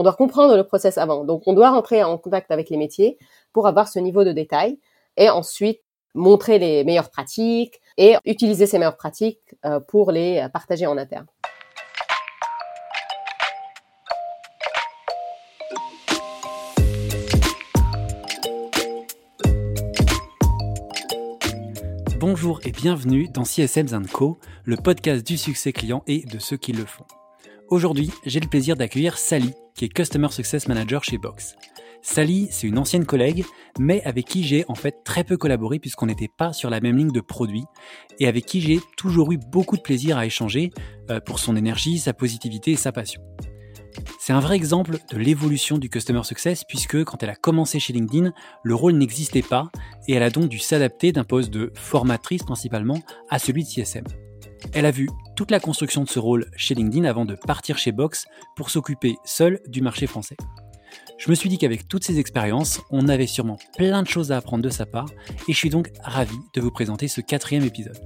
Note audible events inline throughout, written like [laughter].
on doit comprendre le process avant. Donc, on doit rentrer en contact avec les métiers pour avoir ce niveau de détail et ensuite montrer les meilleures pratiques et utiliser ces meilleures pratiques euh, pour les partager en interne. Bonjour et bienvenue dans CSM Co, le podcast du succès client et de ceux qui le font. Aujourd'hui, j'ai le plaisir d'accueillir Sally, qui est Customer Success Manager chez Box. Sally, c'est une ancienne collègue, mais avec qui j'ai en fait très peu collaboré puisqu'on n'était pas sur la même ligne de produits et avec qui j'ai toujours eu beaucoup de plaisir à échanger euh, pour son énergie, sa positivité et sa passion. C'est un vrai exemple de l'évolution du Customer Success puisque quand elle a commencé chez LinkedIn, le rôle n'existait pas et elle a donc dû s'adapter d'un poste de formatrice principalement à celui de CSM. Elle a vu toute la construction de ce rôle chez LinkedIn avant de partir chez Box pour s'occuper seule du marché français. Je me suis dit qu'avec toutes ces expériences, on avait sûrement plein de choses à apprendre de sa part et je suis donc ravi de vous présenter ce quatrième épisode.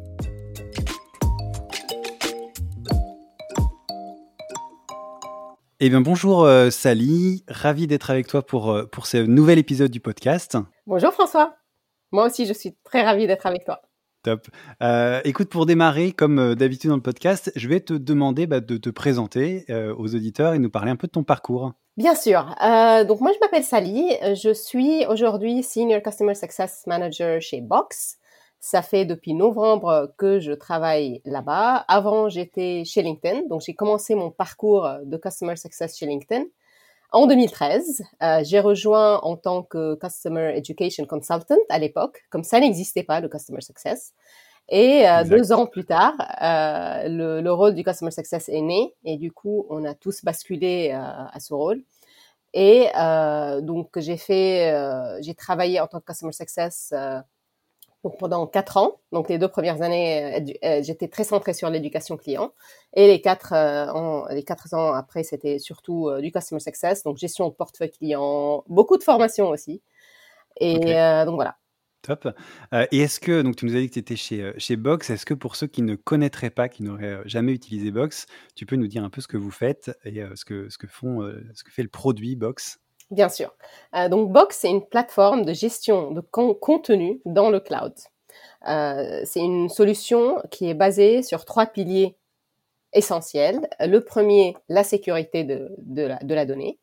Eh bien bonjour euh, Sally, ravi d'être avec toi pour, euh, pour ce nouvel épisode du podcast. Bonjour François, moi aussi je suis très ravi d'être avec toi. Top. Euh, écoute, pour démarrer, comme d'habitude dans le podcast, je vais te demander bah, de te présenter aux auditeurs et nous parler un peu de ton parcours. Bien sûr. Euh, donc moi, je m'appelle Sally. Je suis aujourd'hui Senior Customer Success Manager chez Box. Ça fait depuis novembre que je travaille là-bas. Avant, j'étais chez LinkedIn. Donc j'ai commencé mon parcours de Customer Success chez LinkedIn en 2013. Euh, j'ai rejoint en tant que Customer Education Consultant à l'époque. Comme ça n'existait pas, le Customer Success. Et euh, deux ans plus tard, euh, le, le, rôle du Customer Success est né et du coup, on a tous basculé à ce rôle. Et donc, j'ai fait, j'ai travaillé en tant que Customer Success donc pendant quatre ans. Donc, les deux premières années, j'étais très centrée sur l'éducation client. Et les quatre, ans, les quatre ans après, c'était surtout du Customer Success, donc gestion de portefeuille client, beaucoup de formation aussi. Et donc voilà. Top. Euh, et est-ce que, donc tu nous as dit que tu étais chez, euh, chez Box, est-ce que pour ceux qui ne connaîtraient pas, qui n'auraient euh, jamais utilisé Box, tu peux nous dire un peu ce que vous faites et ce, que, ce, que font, ce que fait le produit Box? Bien sûr. donc Box, c'est une plateforme de gestion de contenu dans le cloud. c'est une solution qui est basée sur trois piliers essentiels. Le premier, la sécurité de, la, donnée.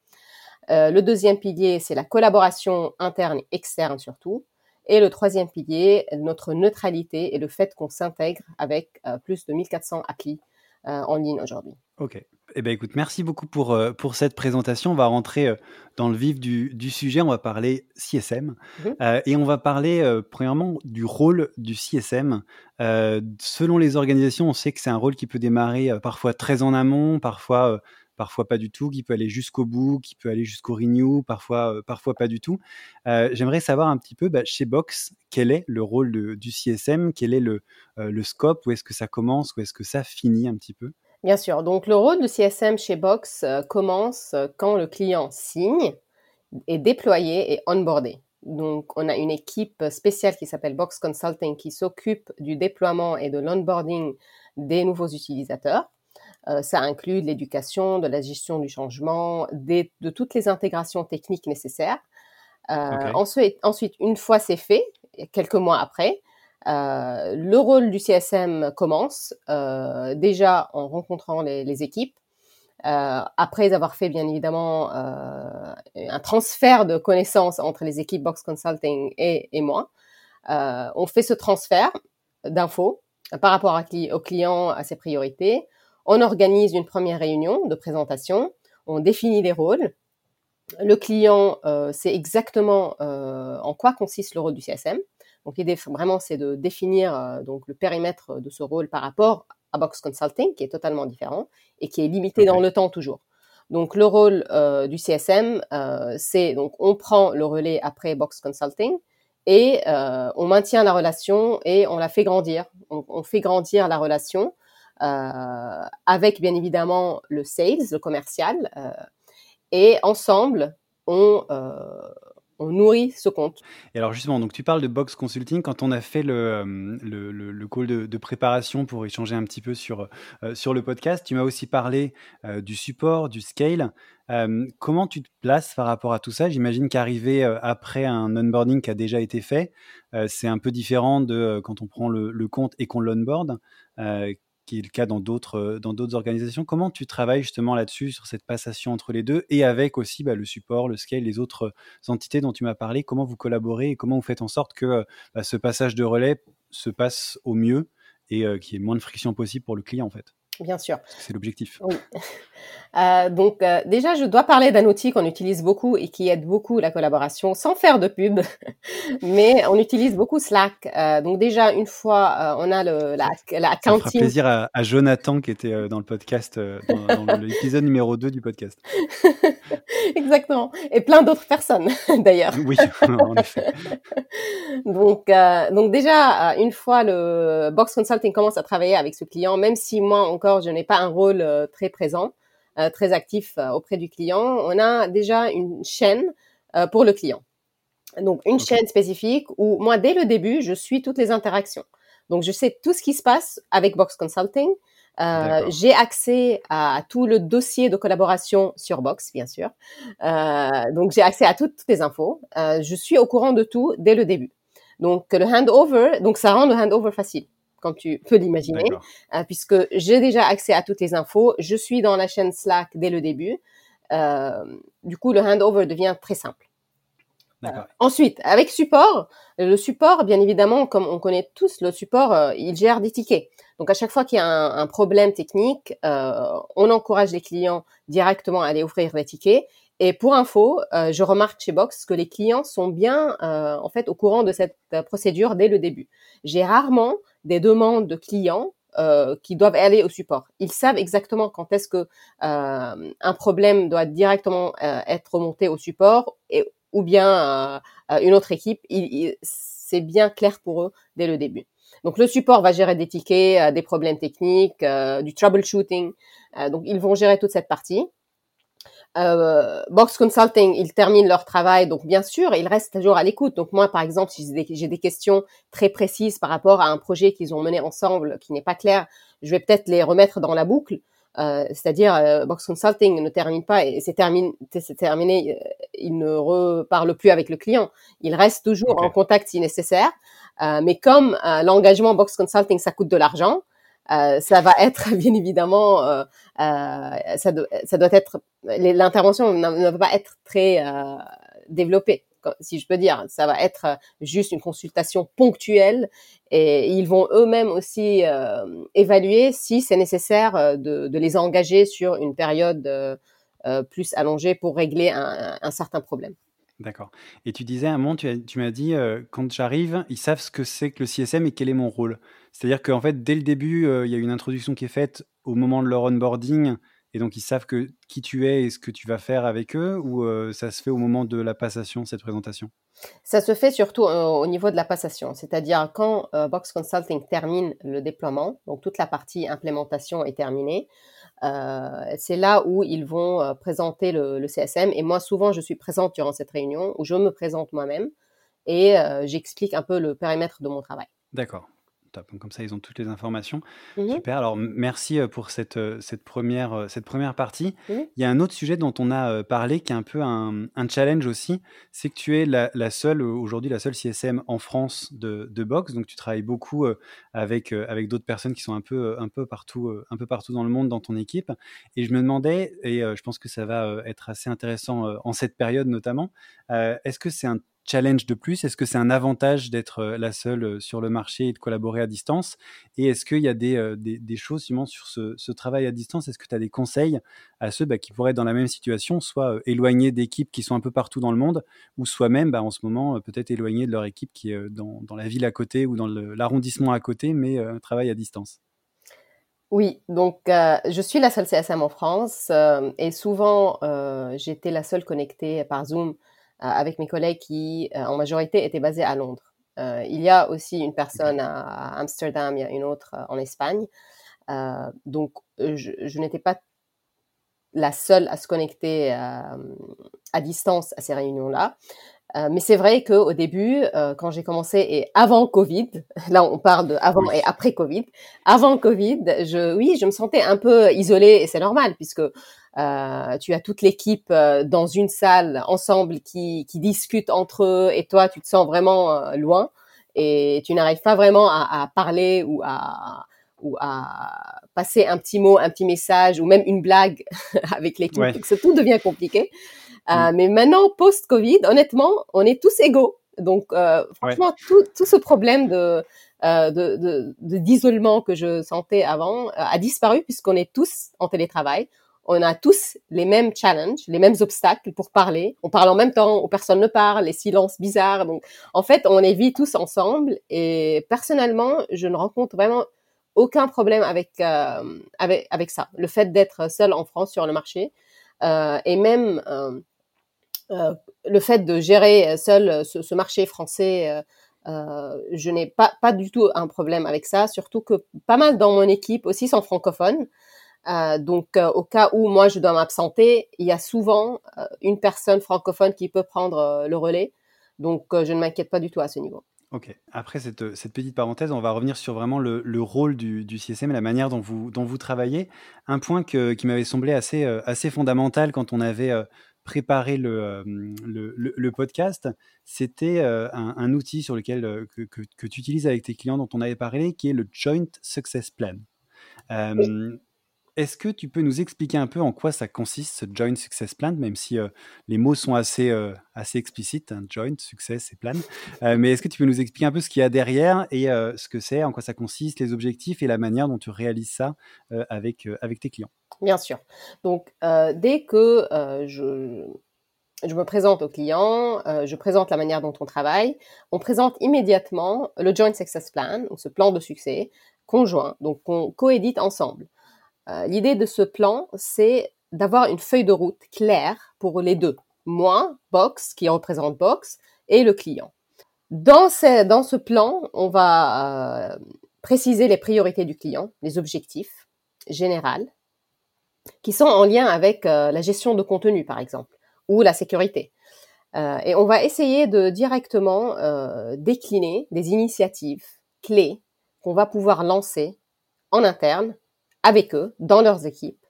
le deuxième pilier, c'est la collaboration interne et externe surtout. Et le troisième pilier, notre neutralité et le fait qu'on s'intègre avec euh, plus de 1400 applis euh, en ligne aujourd'hui. Ok. Eh ben, écoute, merci beaucoup pour, euh, pour cette présentation. On va rentrer dans le vif du, du sujet. On va parler CSM mhm. et on va parler premièrement du rôle du CSM. selon les organisations, on sait que c'est un rôle qui peut démarrer parfois très en amont, parfois parfois pas du tout, qui peut aller jusqu'au bout, qui peut aller jusqu'au renew, parfois, euh, parfois pas du tout. Euh, j'aimerais savoir un petit peu bah, chez Box, quel est le rôle du CSM, quel est le, euh, le scope, où est-ce que ça commence, où est-ce que ça finit un petit peu? Bien sûr, donc le rôle du CSM chez Box commence quand le client signe, est déployé et onboardé. Donc, on a une équipe spéciale qui s'appelle Box Consulting qui s'occupe du déploiement et de l'onboarding des nouveaux utilisateurs. Euh, ça inclut de l'éducation, de la gestion du changement, de toutes les intégrations techniques nécessaires. Euh, ensuite, ensuite, une fois c'est fait, quelques mois après, euh, le rôle du CSM commence déjà en rencontrant les, équipes, après avoir fait bien évidemment un transfert de connaissances entre les équipes Box Consulting et, et moi. on fait ce transfert d'infos par rapport à, au client, à ses priorités. On organise une première réunion de présentation, on définit les rôles. Le client euh, sait exactement euh, en quoi consiste le rôle du CSM. Donc l'idée vraiment c'est de définir euh, donc le périmètre de ce rôle par rapport à Box Consulting qui est totalement différent et qui est limité dans le temps toujours. Donc le rôle du CSM c'est donc on prend le relais après Box Consulting et on maintient la relation et on la fait grandir. on fait grandir la relation euh, avec bien évidemment le sales, le commercial, euh, et ensemble, on, euh, on nourrit ce compte. Et alors justement, donc tu parles de Box Consulting. Quand on a fait le, euh, le, le, call de, préparation pour échanger un petit peu sur, euh, sur le podcast, tu m'as aussi parlé euh, du support, du scale. comment tu te places par rapport à tout ça? J'imagine qu'arriver après un onboarding qui a déjà été fait, c'est un peu différent de quand on prend le, le compte et qu'on l'onboard qui est le cas dans d'autres euh, dans d'autres organisations. Comment tu travailles justement là-dessus sur cette passation entre les deux et avec aussi bah, le support, le scale, les autres euh, entités dont tu m'as parlé? Comment vous collaborez et comment vous faites en sorte que euh, bah, ce passage de relais se passe au mieux et qu'il y ait moins de friction possible pour le client en fait? Bien sûr. C'est l'objectif. Oui. [laughs] Euh, donc euh, déjà, je dois parler d'un outil qu'on utilise beaucoup et qui aide beaucoup la collaboration, sans faire de pub, [laughs] mais on utilise beaucoup Slack. Euh, donc déjà, une fois, on a le, la, la Ça fera plaisir à, à, Jonathan qui était dans le podcast, dans, dans l'épisode numéro 2 du podcast. [laughs] Exactement. Et plein d'autres personnes, d'ailleurs. Oui, en effet. donc, donc déjà, une fois le Box Consulting commence à travailler avec ce client, même si moi encore, je n'ai pas un rôle très présent, euh, très actif euh, auprès du client, on a déjà une chaîne euh, pour le client. Donc une chaîne spécifique où moi dès le début je suis toutes les interactions. Donc je sais tout ce qui se passe avec Box Consulting. Euh, j'ai accès à, tout le dossier de collaboration sur Box, bien sûr. Euh, donc j'ai accès à toutes, toutes les infos. Euh, je suis au courant de tout dès le début. Donc le handover, donc ça rend le handover facile comme tu peux l'imaginer, euh, puisque j'ai déjà accès à toutes les infos. Je suis dans la chaîne Slack dès le début. Euh, du coup, le handover devient très simple. Euh, ensuite, avec support, le support, bien évidemment, comme on connaît tous, le support, il gère des tickets. Donc, à chaque fois qu'il y a un, un problème technique, on encourage les clients directement à aller ouvrir des tickets. Et pour info, je remarque chez Box que les clients sont bien, en fait, au courant de cette procédure dès le début. J'ai rarement des demandes de clients euh, qui doivent aller au support. Ils savent exactement quand est-ce que euh, un problème doit directement euh, être remonté au support et, ou bien une autre équipe. c'est bien clair pour eux dès le début. Donc le support va gérer des tickets, des problèmes techniques, du troubleshooting. donc ils vont gérer toute cette partie. Euh, Box Consulting, ils terminent leur travail, donc bien sûr, ils restent toujours à l'écoute. Donc moi, par exemple, si j'ai des, questions très précises par rapport à un projet qu'ils ont mené ensemble qui n'est pas clair, je vais peut-être les remettre dans la boucle. Euh, c'est-à-dire, euh, Box Consulting ne termine pas et c'est terminé, terminé, euh, il ne reparle plus avec le client. Il reste toujours en contact si nécessaire. mais comme l'engagement Box Consulting, ça coûte de l'argent, euh, ça va être [laughs] bien évidemment, euh, euh, ça, doit être l'intervention ne va pas être très développée, si je peux dire. Ça va être juste une consultation ponctuelle et ils vont eux-mêmes aussi évaluer si c'est nécessaire de, les engager sur une période plus allongée pour régler un, un certain problème. D'accord. Et tu disais à un moment, tu m'as dit, quand j'arrive, ils savent ce que c'est que le CSM et quel est mon rôle. C'est-à-dire qu'en fait, dès le début, euh, il y a une introduction qui est faite au moment de leur onboarding, et donc ils savent que qui tu es et ce que tu vas faire avec eux, ou euh, ça se fait au moment de la passation, cette présentation? Ça se fait surtout euh, au niveau de la passation, c'est-à-dire quand Box Consulting termine le déploiement, donc toute la partie implémentation est terminée. c'est là où ils vont présenter le, le, CSM. Et moi, souvent, je suis présente durant cette réunion où je me présente moi-même et j'explique un peu le périmètre de mon travail. D'accord comme ça, ils ont toutes les informations. Mmh Super. Alors, merci euh, pour cette, euh, cette, première, euh, cette première partie. Mmh Il y a un autre sujet dont on a parlé qui est un peu un, challenge aussi. C'est que tu es la, seule, aujourd'hui, la seule CSM en France de, de Box. Donc, tu travailles beaucoup avec, avec d'autres personnes qui sont un peu, un, peu partout, un peu partout dans le monde dans ton équipe. Et je me demandais, et je pense que ça va être assez intéressant en cette période notamment, est-ce que c'est un challenge de plus? Est-ce que c'est un avantage d'être euh, la seule euh, sur le marché et de collaborer à distance? Et est-ce qu'il y a des, euh, des, choses sur ce, travail à distance? Est-ce que tu as des conseils à ceux bah, qui pourraient être dans la même situation, soit éloignés d'équipes qui sont un peu partout dans le monde, ou soit-même bah, en ce moment peut-être éloignés de leur équipe qui est dans, la ville à côté ou dans l'arrondissement à côté, mais travaillent à distance? Oui, donc je suis la seule CSM en France et souvent j'étais la seule connectée par Zoom euh, avec mes collègues qui, euh, en majorité, étaient basés à Londres. Euh, il y a aussi une personne à Amsterdam, il y a une autre en Espagne. donc, je, n'étais pas la seule à se connecter à distance à ces réunions-là. Euh, mais c'est vrai qu'au début, euh, quand j'ai commencé et avant Covid, [laughs] là on parle de avant et après Covid, avant Covid, je, oui, je me sentais un peu isolée et c'est normal puisque euh, tu as toute l'équipe euh, dans une salle ensemble qui, qui discute entre eux et toi tu te sens vraiment euh, loin et tu n'arrives pas vraiment à, à, parler ou à ou à passer un petit mot, un petit message ou même une blague [laughs] avec l'équipe. Ouais. tout devient compliqué. Euh, mm. mais maintenant, post-Covid, honnêtement, on est tous égaux. Donc, euh, franchement, ouais. tout, tout, ce problème de euh, de, d'isolement de, que je sentais avant euh, a disparu puisqu'on est tous en télétravail. On a tous les mêmes challenges, les mêmes obstacles pour parler. On parle en même temps personne ne parle, les silences bizarres. Donc, en fait, on les vit tous ensemble. Et personnellement, je ne rencontre vraiment aucun problème avec euh, avec ça. Le fait d'être seul en France sur le marché euh, et même euh, le fait de gérer seul ce, marché français, je n'ai pas, pas du tout un problème avec ça, surtout que pas mal dans mon équipe aussi sont francophones. Donc, au cas où moi je dois m'absenter, il y a souvent une personne francophone qui peut prendre le relais. Donc, je ne m'inquiète pas du tout à ce niveau. Ok. Après cette, cette, petite parenthèse, on va revenir sur vraiment le, le rôle du, du, CSM et la manière dont vous, dont vous travaillez. Un point que, qui m'avait semblé assez, assez fondamental quand on avait préparer le, le, le, podcast, c'était un, un, outil sur lequel que, que, que, tu utilises avec tes clients dont on avait parlé, qui est le Joint Success Plan. Euh, Est-ce que tu peux nous expliquer un peu en quoi ça consiste, ce Joint Success Plan, même si euh, les mots sont assez, euh, assez explicites, hein, Joint, Success et Plan. mais est-ce que tu peux nous expliquer un peu ce qu'il y a derrière et ce que c'est, en quoi ça consiste, les objectifs et la manière dont tu réalises ça avec, avec tes clients? Bien sûr. Donc, euh, dès que euh, je, je, me présente au client, euh, je présente la manière dont on travaille, on présente immédiatement le Joint Success Plan, ou ce plan de succès conjoint, donc qu'on coédite ensemble. Euh, l'idée de ce plan, c'est d'avoir une feuille de route claire pour les deux. Moi, Box, qui représente Box, et le client. Dans, ce plan, on va préciser les priorités du client, les objectifs généraux, qui sont en lien avec euh, la gestion de contenu, par exemple, ou la sécurité. Euh, et on va essayer de directement euh, décliner des initiatives clés qu'on va pouvoir lancer en interne avec eux, dans leurs équipes,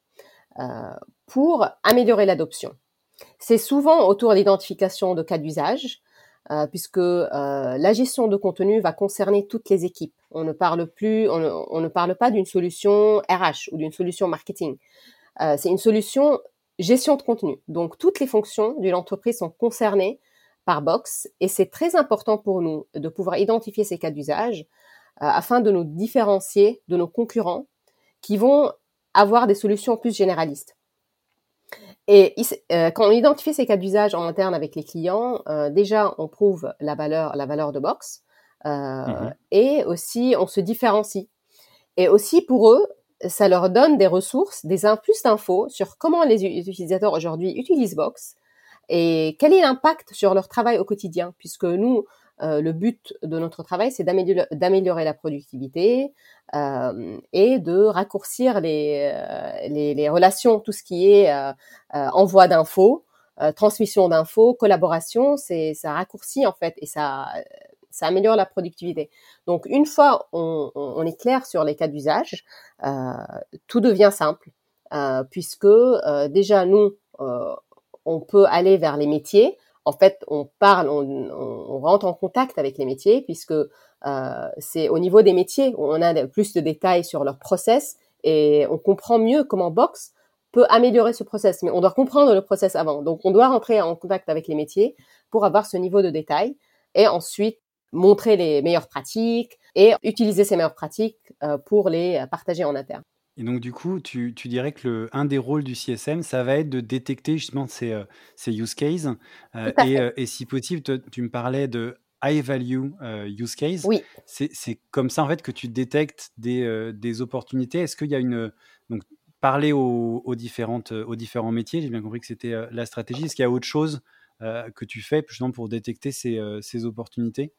euh, pour améliorer l'adoption. C'est souvent autour de l'identification de cas d'usage, euh, puisque euh, la gestion de contenu va concerner toutes les équipes. On ne parle plus, on ne, on ne parle pas d'une solution RH ou d'une solution marketing. Euh, c'est une solution gestion de contenu. Donc, toutes les fonctions d'une entreprise sont concernées par Box et c'est très important pour nous de pouvoir identifier ces cas d'usage euh, afin de nous différencier de nos concurrents qui vont avoir des solutions plus généralistes. Et euh, quand on identifie ces cas d'usage en interne avec les clients, euh, déjà on prouve la valeur, la valeur de Box, euh, mmh. et aussi on se différencie. Et aussi pour eux, ça leur donne des ressources, des plus d'infos sur comment les utilisateurs aujourd'hui utilisent Box et quel est l'impact sur leur travail au quotidien, puisque nous, euh, le but de notre travail, c'est d'améliorer la productivité euh, et de raccourcir les, euh, les, relations, tout ce qui est envoi d'infos, transmission d'infos, collaboration, c'est ça raccourcit en fait et ça améliore la productivité. Donc une fois on, on est clair sur les cas d'usage, tout devient simple puisque déjà nous on peut aller vers les métiers. En fait, on parle, on, on rentre en contact avec les métiers puisque c'est au niveau des métiers où on a plus de détails sur leur process et on comprend mieux comment Box peut améliorer ce process. Mais on doit comprendre le process avant. Donc, on doit rentrer en contact avec les métiers pour avoir ce niveau de détail. Et ensuite, montrer les meilleures pratiques et utiliser ces meilleures pratiques euh, pour les partager en interne. Et donc, du coup, tu, tu, dirais que le, un des rôles du CSM, ça va être de détecter justement ces, euh, ces use cases. Euh, et, euh, et, si possible, te, tu me parlais de high value use case. Oui. C'est comme ça, en fait, que tu détectes des, des opportunités. Est-ce qu'il y a une. Donc, parler aux, aux, différentes, aux différents métiers, j'ai bien compris que c'était la stratégie. Est-ce qu'il y a autre chose que tu fais justement pour détecter ces, ces opportunités?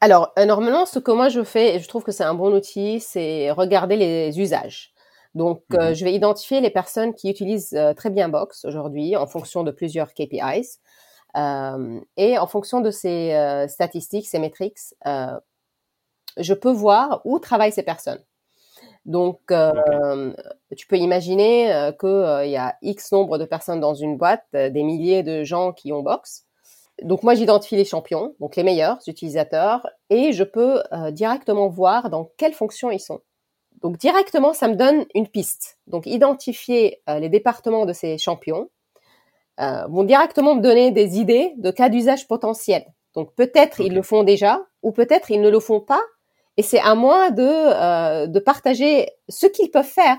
Alors, normalement, ce que moi je fais, et je trouve que c'est un bon outil, c'est regarder les usages. Donc, mmh euh, je vais identifier les personnes qui utilisent euh, très bien Box aujourd'hui en fonction de plusieurs KPIs. et en fonction de ces statistiques, ces métriques, je peux voir où travaillent ces personnes. Donc, tu peux imaginer qu'il y a X nombre de personnes dans une boîte, des milliers de gens qui ont box. Donc, moi, j'identifie les champions, donc les meilleurs utilisateurs, et je peux directement voir dans quelles fonctions ils sont. Donc, directement, ça me donne une piste. Donc, identifier les départements de ces champions vont directement me donner des idées de cas d'usage potentiels. Donc, peut-être ils le font déjà, ou peut-être ils ne le font pas, et c'est à moi de, euh, de partager ce qu'ils peuvent faire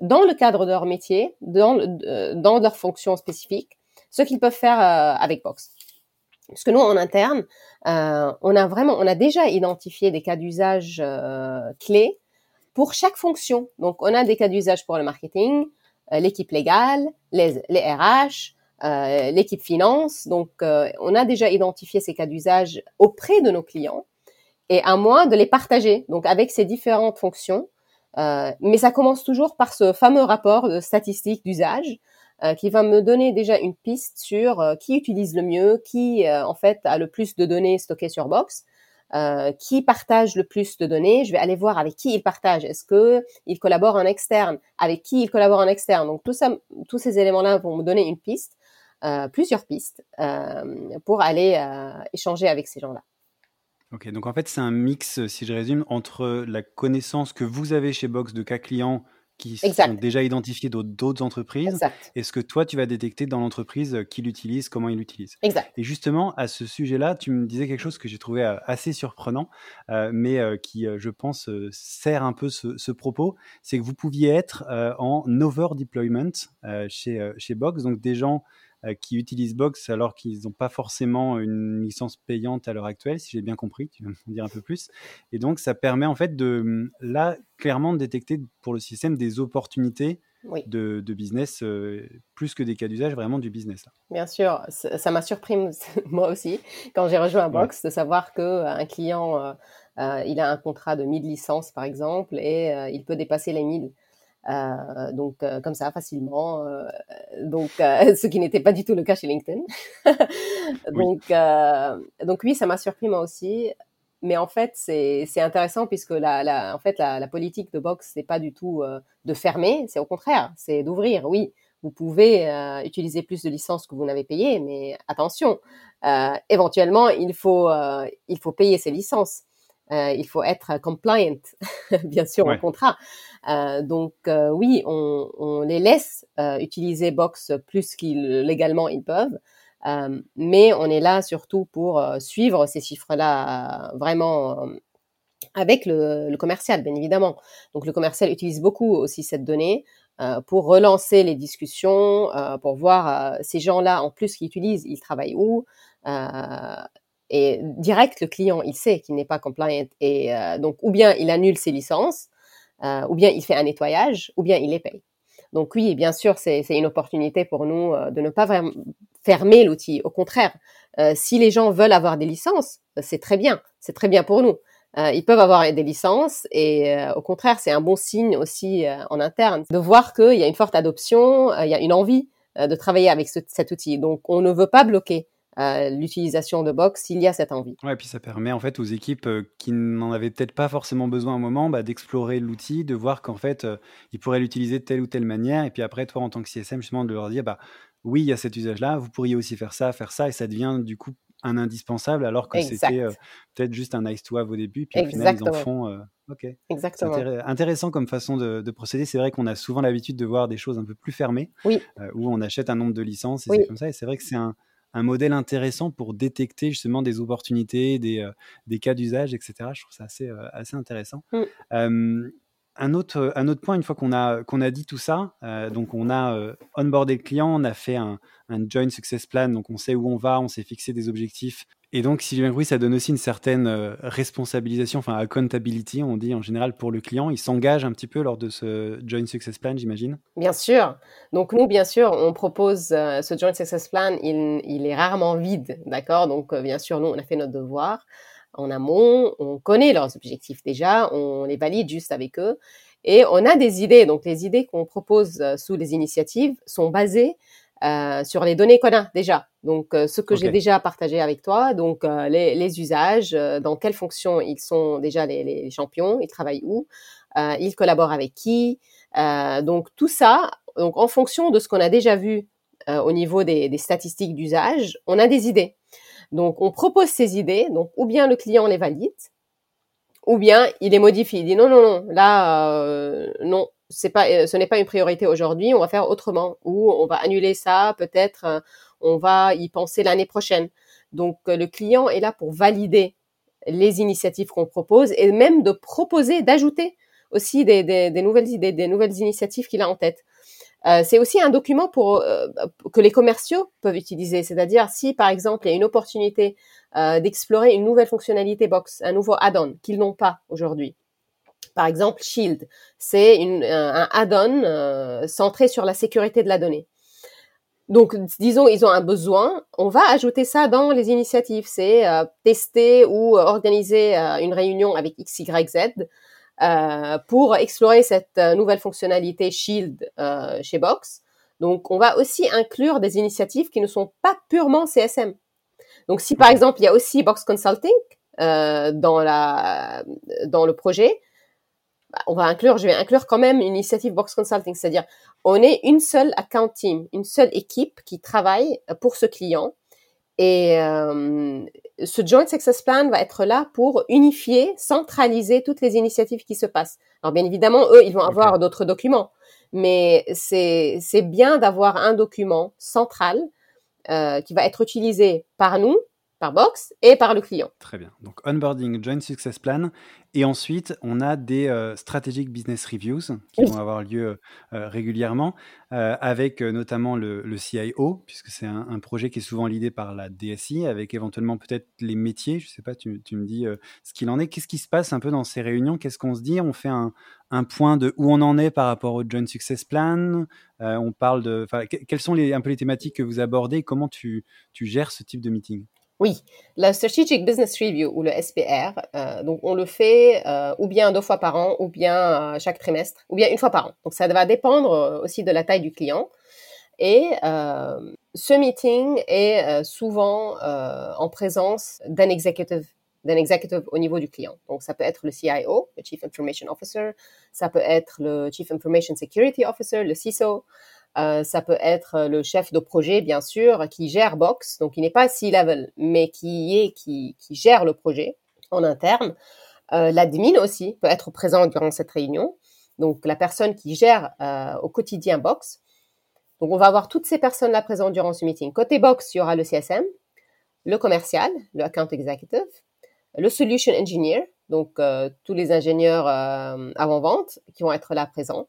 dans le cadre de leur métier, dans, euh, dans leur fonction spécifique, ce qu'ils peuvent faire euh, avec Box. Parce que nous, en interne, euh, on a vraiment, on a déjà identifié des cas d'usage clés pour chaque fonction. Donc, on a des cas d'usage pour le marketing, l'équipe légale, les, RH, l'équipe finance. Donc, on a déjà identifié ces cas d'usage auprès de nos clients et à moi de les partager, donc avec ces différentes fonctions. Euh, mais ça commence toujours par ce fameux rapport de statistiques d'usage euh, qui va me donner déjà une piste sur euh, qui utilise le mieux, qui en fait a le plus de données stockées sur Box, qui partage le plus de données. Je vais aller voir avec qui il partage. Est-ce que il collabore en externe? Avec qui il collabore en externe? Donc tous ces éléments-là vont me donner une piste, plusieurs pistes pour aller échanger avec ces gens-là. Ok, donc en fait, c'est un mix, si je résume, entre la connaissance que vous avez chez Box de cas clients qui sont déjà identifiés d'autres entreprises. Et ce que toi, tu vas détecter dans l'entreprise euh, qui l'utilise, comment il l'utilise? Exact. Et justement, à ce sujet-là, tu me disais quelque chose que j'ai trouvé euh, assez surprenant, euh, mais qui, je pense, sert un peu ce, propos, c'est que vous pouviez être en over-deployment chez, chez Box, donc des gens euh, qui utilisent Box alors qu'ils n'ont pas forcément une licence payante à l'heure actuelle, si j'ai bien compris, tu vas me dire un peu plus. Et donc, ça permet en fait de, là, clairement, de détecter pour le système des opportunités de, business, euh, plus que des cas d'usage, vraiment du business. Bien sûr, ça m'a surpris [laughs] moi aussi quand j'ai rejoint Box de savoir qu'un euh, client, il a un contrat de 1000 licences par exemple et il peut dépasser les 1000. Euh, donc euh, comme ça facilement euh, donc [laughs] ce qui n'était pas du tout le cas chez LinkedIn. [laughs] Donc oui. donc oui ça m'a surpris moi aussi. Mais en fait c'est c'est intéressant puisque la, la en fait la, la politique de Box c'est pas du tout de fermer c'est au contraire c'est d'ouvrir. Oui vous pouvez utiliser plus de licences que vous n'avez payées mais attention éventuellement il faut il faut payer ces licences euh, il faut être compliant, [laughs] bien sûr, au contrat. Euh, donc euh, oui, on, on, les laisse utiliser Box plus qu'ils légalement ils peuvent, mais on est là surtout pour suivre ces chiffres-là vraiment avec le, le, commercial, bien évidemment. Donc le commercial utilise beaucoup aussi cette donnée pour relancer les discussions, pour voir ces gens-là en plus qui utilisent, ils travaillent où. Et direct, le client, il sait qu'il n'est pas compliant. Et euh, donc, ou bien il annule ses licences, euh, ou bien il fait un nettoyage, ou bien il les paye. Donc oui, bien sûr, c'est une opportunité pour nous euh, de ne pas vraiment fermer l'outil. Au contraire, si les gens veulent avoir des licences, c'est très bien. C'est très bien pour nous. ils peuvent avoir des licences et au contraire, c'est un bon signe aussi en interne de voir qu'il y a une forte adoption, il y a une envie de travailler avec cet outil. Donc, on ne veut pas bloquer l'utilisation de Box s'il y a cette envie. Ouais, et puis ça permet en fait aux équipes euh, qui n'en avaient peut-être pas forcément besoin à un moment bah, d'explorer l'outil, de voir qu'en fait euh, ils pourraient l'utiliser de telle ou telle manière, et puis après toi en tant que CSM justement de leur dire bah oui il y a cet usage-là, vous pourriez aussi faire ça, faire ça, et ça devient du coup un indispensable alors que c'était euh, peut-être juste un nice to have au début, puis au final ils en font. Ok. Exactement. intéressant comme façon de, procéder. C'est vrai qu'on a souvent l'habitude de voir des choses un peu plus fermées, oui. où on achète un nombre de licences et c'est comme ça. Et c'est vrai que c'est un, un modèle intéressant pour détecter justement des opportunités, des, euh, des cas d'usage, etc. Je trouve ça assez, euh, assez intéressant. Mm. un autre, un autre point, une fois qu'on a, qu'on a dit tout ça, euh, donc on a onboardé le client, on a fait un, un joint success plan, donc on sait où on va, on s'est fixé des objectifs et donc, si j'ai bien compris, ça donne aussi une certaine euh, responsabilisation, enfin accountability, on dit en général pour le client. Il s'engage un petit peu lors de ce Joint Success Plan, j'imagine Bien sûr. Donc, nous, bien sûr, on propose euh, ce Joint Success Plan, il, est rarement vide, d'accord? Donc, euh, bien sûr, nous, on a fait notre devoir en amont, on connaît leurs objectifs déjà, on les valide juste avec eux. Et on a des idées. Donc, les idées qu'on propose sous les initiatives sont basées sur les données qu'on a déjà. Donc, ce que j'ai déjà partagé avec toi, donc les, les, usages, dans quelles fonctions ils sont déjà les, les champions, ils travaillent où, ils collaborent avec qui. donc, tout ça, donc en fonction de ce qu'on a déjà vu au niveau des, des statistiques d'usage, on a des idées. Donc, on propose ces idées. Donc, ou bien le client les valide, ou bien il les modifie. Il dit non, non, non, là, euh, non, euh, ce n'est pas une priorité aujourd'hui. On va faire autrement, ou on va annuler ça. Peut-être, euh, on va y penser l'année prochaine. Donc, le client est là pour valider les initiatives qu'on propose et même de proposer, d'ajouter aussi des, nouvelles idées, des nouvelles initiatives qu'il a en tête. Euh, c'est aussi un document pour euh, que les commerciaux peuvent utiliser. C'est-à-dire si par exemple il y a une opportunité euh, d'explorer une nouvelle fonctionnalité box, un nouveau add-on qu'ils n'ont pas aujourd'hui. Par exemple, Shield, c'est un add-on centré sur la sécurité de la donnée. Donc, disons, ils ont un besoin, on va ajouter ça dans les initiatives. C'est tester ou organiser une réunion avec XYZ euh, pour explorer cette euh, nouvelle fonctionnalité Shield euh, chez Box. Donc, on va aussi inclure des initiatives qui ne sont pas purement CSM. Donc, si par exemple, il y a aussi Box Consulting euh, dans, le projet, on va inclure, je vais inclure quand même une initiative Box Consulting, c'est-à-dire on est une seule account team, une seule équipe qui travaille pour ce client et euh, ce Joint Success Plan va être là pour unifier, centraliser toutes les initiatives qui se passent. Alors bien évidemment, eux, ils vont avoir d'autres documents, mais c'est bien d'avoir un document central euh, qui va être utilisé par nous par box et par le client. Très bien. Donc onboarding, joint success plan, et ensuite on a des euh, strategic business reviews qui vont avoir lieu euh, régulièrement, euh, avec notamment le, CIO, puisque c'est un, projet qui est souvent l'idée par la DSI, avec éventuellement peut-être les métiers. Je ne sais pas, tu, me dis ce qu'il en est. Qu'est-ce qui se passe un peu dans ces réunions? Qu'est-ce qu'on se dit? On fait un, point de où on en est par rapport au joint success plan. on parle de, quelles sont les, un peu les thématiques que vous abordez? Comment tu, tu gères ce type de meeting? Oui, la Strategic Business Review ou le SPR, euh, donc on le fait euh, ou bien deux fois par an, ou bien euh, chaque trimestre, ou bien une fois par an. Donc ça va dépendre aussi de la taille du client. Et ce meeting est souvent en présence d'un executive d'un executive au niveau du client. Donc, ça peut être le CIO, le Chief Information Officer, ça peut être le Chief Information Security Officer, le CISO, euh, ça peut être le chef de projet, bien sûr, qui gère Box, donc il n'est pas C-level, mais qui est qui, qui, gère le projet en interne. Euh, L'admin aussi peut être présent durant cette réunion, donc la personne qui gère euh, au quotidien Box. Donc on va avoir toutes ces personnes-là présentes durant ce meeting. Côté Box, il y aura le CSM, le commercial, le account executive, le solution engineer, donc euh, tous les ingénieurs euh, avant-vente qui vont être là présents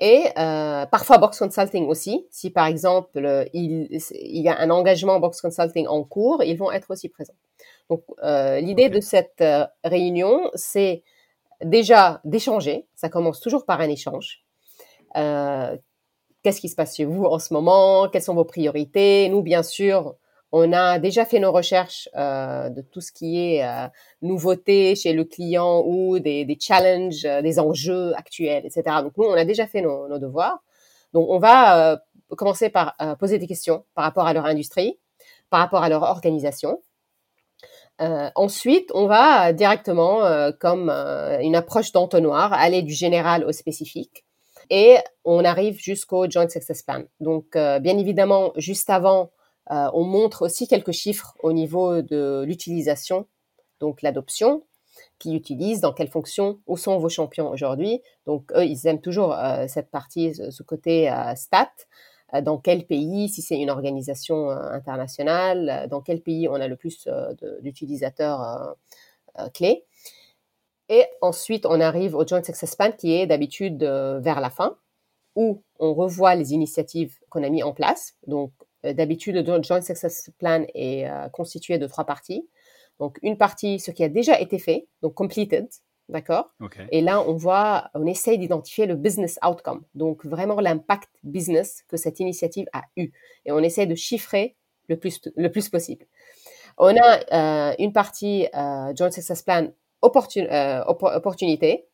et euh, parfois box consulting aussi. Si par exemple il, il, y a un engagement box consulting en cours, ils vont être aussi présents. Donc euh, l'idée de cette euh, réunion, c'est déjà d'échanger. Ça commence toujours par un échange. Euh, Qu'est-ce qui se passe chez vous en ce moment? Quelles sont vos priorités? Nous, bien sûr, on a déjà fait nos recherches euh, de tout ce qui est euh, nouveauté chez le client ou des, challenges, euh, des enjeux actuels, etc. Donc nous, on a déjà fait nos, devoirs. Donc on va euh, commencer par poser des questions par rapport à leur industrie, par rapport à leur organisation. ensuite, on va directement, comme une approche d'entonnoir, aller du général au spécifique. Et on arrive jusqu'au Joint Success Plan. Donc, bien évidemment, juste avant, euh, on montre aussi quelques chiffres au niveau de l'utilisation, donc l'adoption, qui utilise, dans quelle fonction, où sont vos champions aujourd'hui. Donc eux, ils aiment toujours euh, cette partie, ce côté euh, stat. dans quel pays, si c'est une organisation internationale, dans quel pays on a le plus d'utilisateurs clés. Et ensuite, on arrive au Joint Success Plan qui est d'habitude vers la fin, où on revoit les initiatives qu'on a mis en place. Donc, d'habitude, le Joint Success Plan est euh, constitué de trois parties. Donc, une partie, ce qui a déjà été fait, donc completed, d'accord? Et là, on voit, on essaye d'identifier le business outcome, donc vraiment l'impact business que cette initiative a eu. Et on essaie de chiffrer le plus, le plus possible. On a euh, une partie Joint Success Plan opportunité,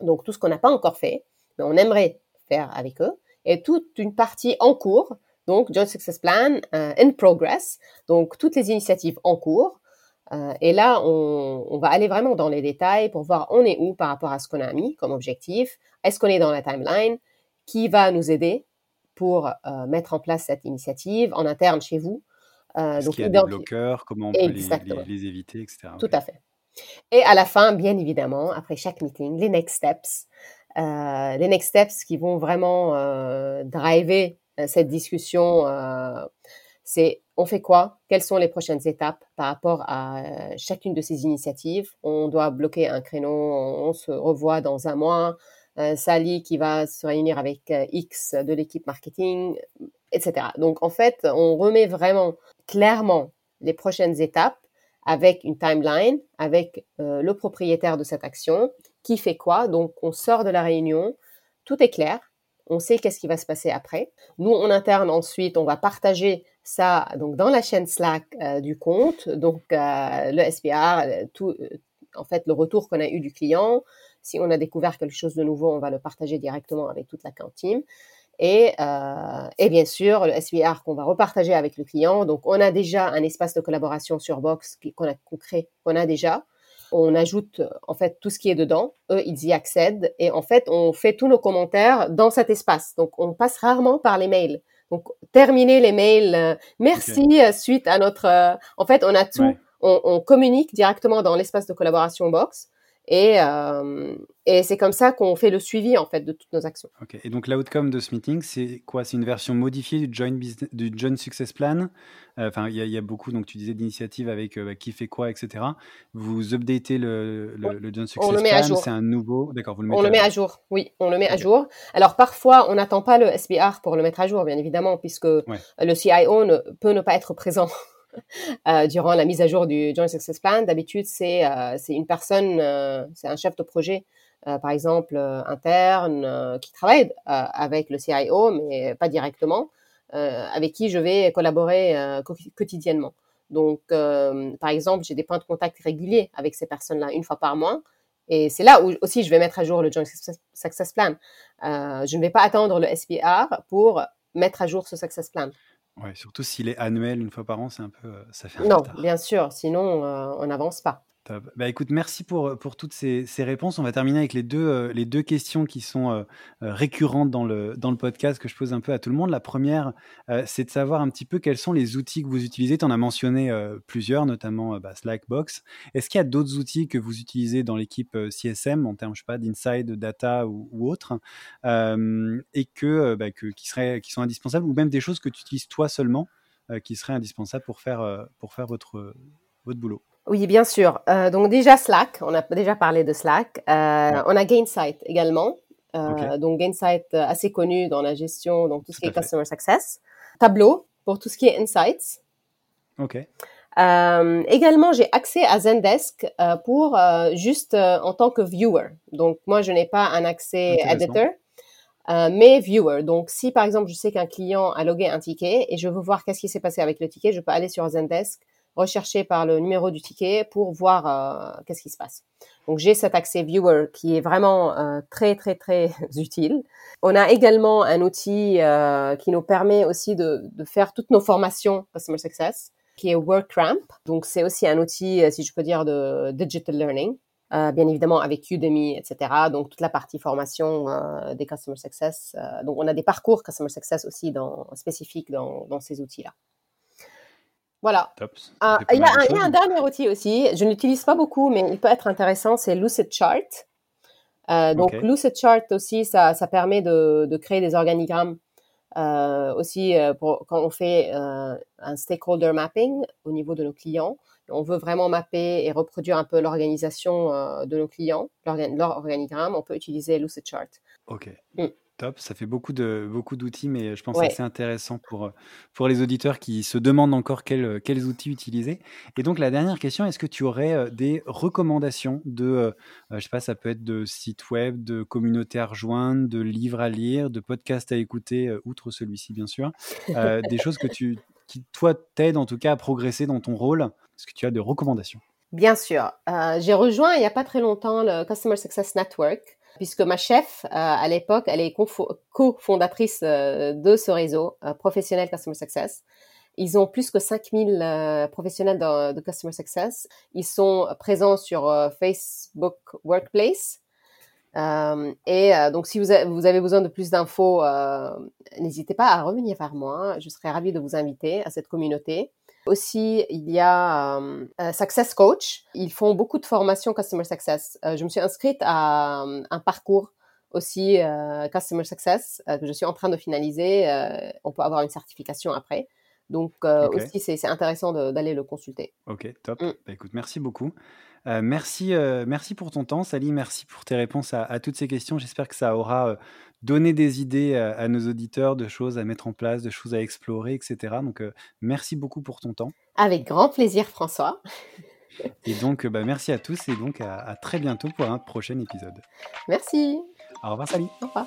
donc tout ce qu'on n'a pas encore fait, mais on aimerait faire avec eux, et toute une partie en cours, Donc, Joint Success Plan in progress, donc toutes les initiatives en cours. et là, on, on, va aller vraiment dans les détails pour voir on est où par rapport à ce qu'on a mis comme objectif. Est-ce qu'on est dans la timeline Qui va nous aider pour mettre en place cette initiative en interne chez vous? Euh, donc, il y a des bloqueurs, comment on peut les, les, éviter, etc. Tout à fait. Et à la fin, bien évidemment, après chaque meeting, les next steps. Euh, les next steps qui vont vraiment euh, driver euh, cette discussion, euh, c'est on fait quoi? Quelles sont les prochaines étapes par rapport à euh, chacune de ces initiatives? On doit bloquer un créneau, on, se revoit dans un mois. Sally qui va se réunir avec X de l'équipe marketing, etc. Donc en fait, on remet vraiment clairement les prochaines étapes avec une timeline, avec euh, le propriétaire de cette action, qui fait quoi? Donc, on sort de la réunion, tout est clair, on sait qu'est-ce qui va se passer après. Nous, en interne, ensuite, on va partager ça donc dans la chaîne Slack euh, du compte, donc euh, le SPR, tout, en fait, le retour qu'on a eu du client. Si on a découvert quelque chose de nouveau, on va le partager directement avec toute la team et, euh, et bien sûr le SVR qu'on va repartager avec le client. Donc on a déjà un espace de collaboration sur Box qu'on a concret, qu'on a déjà. On ajoute en fait tout ce qui est dedans. Eux, ils y accèdent et en fait on fait tous nos commentaires dans cet espace. Donc on passe rarement par les mails. Donc terminer les mails. Euh, merci euh, suite à notre. Euh, en fait, on a tout. On, on, communique directement dans l'espace de collaboration Box. Et, euh, et c'est comme ça qu'on fait le suivi en fait de toutes nos actions. Ok. Et donc l'outcome de ce meeting, c'est quoi? C'est une version modifiée du Joint, business, du joint Success Plan? Euh, enfin, il y, y, a beaucoup, donc tu disais d'initiatives avec euh, bah, qui fait quoi, etc. Vous updatez le, le, le Joint Success on le met Plan. C'est un nouveau. D'accord. Vous le mettez. On le met à jour. Oui, on le met okay. à jour. Alors parfois, on n'attend pas le SBR pour le mettre à jour, bien évidemment, puisque ouais. le CIO ne, peut ne pas être présent. Euh, durant la mise à jour du Joint Success Plan. D'habitude, c'est euh, une personne, euh, c'est un chef de projet, par exemple interne, qui travaille avec le CIO, mais pas directement, avec qui je vais collaborer quotidiennement. Donc, par exemple, j'ai des points de contact réguliers avec ces personnes-là une fois par mois. Et c'est là où aussi je vais mettre à jour le Joint Success Plan. je ne vais pas attendre le SPR pour mettre à jour ce Success Plan. Ouais, surtout s'il est annuel une fois par an, c'est un peu, ça fait un non, bien sûr, sinon euh, on n'avance pas. Top. Bah écoute, merci pour, pour toutes ces, réponses. On va terminer avec les deux, euh, les deux questions qui sont euh, récurrentes dans le, dans le podcast que je pose un peu à tout le monde. La première, euh, c'est de savoir un petit peu quels sont les outils que vous utilisez. Tu en as mentionné euh, plusieurs, notamment bah, Slackbox. Est-ce qu'il y a d'autres outils que vous utilisez dans l'équipe euh, CSM en termes, je sais pas, d'inside, de data ou, ou autre, et bah, que, qui, seraient, qui sont indispensables, ou même des choses que tu utilises toi seulement, qui seraient indispensables pour faire, pour faire votre, votre boulot? Oui, bien sûr. Euh, donc déjà Slack, on a déjà parlé de Slack. Euh, ouais. On a Gainsight également. Euh, okay. Donc Gainsight euh, assez connu dans la gestion, donc tout ce tout qui est fait. Customer Success. Tableau pour tout ce qui est Insights. Ok. Également, j'ai accès à Zendesk pour juste en tant que viewer. Donc moi, je n'ai pas un accès editor. Euh, mais viewer. Donc, si par exemple, je sais qu'un client a logué un ticket et je veux voir qu'est-ce qui s'est passé avec le ticket, je peux aller sur Zendesk, rechercher par le numéro du ticket pour voir euh, qu'est-ce qui se passe. Donc j'ai cet accès viewer qui est vraiment euh, très très très [laughs] utile. On a également un outil euh, qui nous permet aussi de, faire toutes nos formations customer success, qui est WorkRamp. Donc c'est aussi un outil, si je peux dire, de digital learning. Bien évidemment avec Udemy, etc. Donc toute la partie formation des customer success. Donc on a des parcours customer success aussi dans, spécifiques dans, dans ces outils-là. Voilà. Il, y a un, il, y a un, dernier outil aussi, je n'utilise pas beaucoup, mais il peut être intéressant, c'est Lucid Chart. Euh, donc okay. Lucid Chart aussi, ça, ça permet de, de créer des organigrammes euh, aussi euh, pour, quand on fait euh, un stakeholder mapping au niveau de nos clients. On veut vraiment mapper et reproduire un peu l'organisation de nos clients, leur, leur, organigramme. On peut utiliser Lucid Chart. Ok. Mm. Top, ça fait beaucoup de beaucoup d'outils, mais je pense ouais. que c'est intéressant pour pour les auditeurs qui se demandent encore quels quels outils utiliser. Et donc la dernière question, est-ce que tu aurais des recommandations de, euh, je sais pas, ça peut être de sites web, de communautés à rejoindre, de livres à lire, de podcasts à écouter, euh, outre celui-ci bien sûr, euh, des choses que tu qui toi t'aident en tout cas à progresser dans ton rôle? Est-ce que tu as des recommandations? Bien sûr. Euh, j'ai rejoint il n'y a pas très longtemps le Customer Success Network. Puisque ma chef, à l'époque, elle est co-fondatrice de ce réseau professionnel Customer Success. Ils ont plus que 5000 professionnels de, Customer Success. Ils sont présents sur Facebook Workplace. et donc, si vous, avez besoin de plus d'infos, n'hésitez pas à revenir vers moi. Je serais ravie de vous inviter à cette communauté. Aussi, il y a euh, Success Coach. Ils font beaucoup de formations Customer Success. Euh, je me suis inscrite à euh, un parcours aussi Customer Success que je suis en train de finaliser. on peut avoir une certification après. Donc aussi, c'est intéressant d'aller le consulter. Ok, top. Mm. Bah, écoute, merci beaucoup. merci, merci pour ton temps, Sally. Merci pour tes réponses à, à toutes ces questions. J'espère que ça aura donner des idées à, nos auditeurs de choses à mettre en place, de choses à explorer, etc. Donc, euh, merci beaucoup pour ton temps. Avec grand plaisir, François. [laughs] Et donc, bah, merci à tous et donc à, à, très bientôt pour un prochain épisode. Merci. Au revoir, Sally. Au revoir.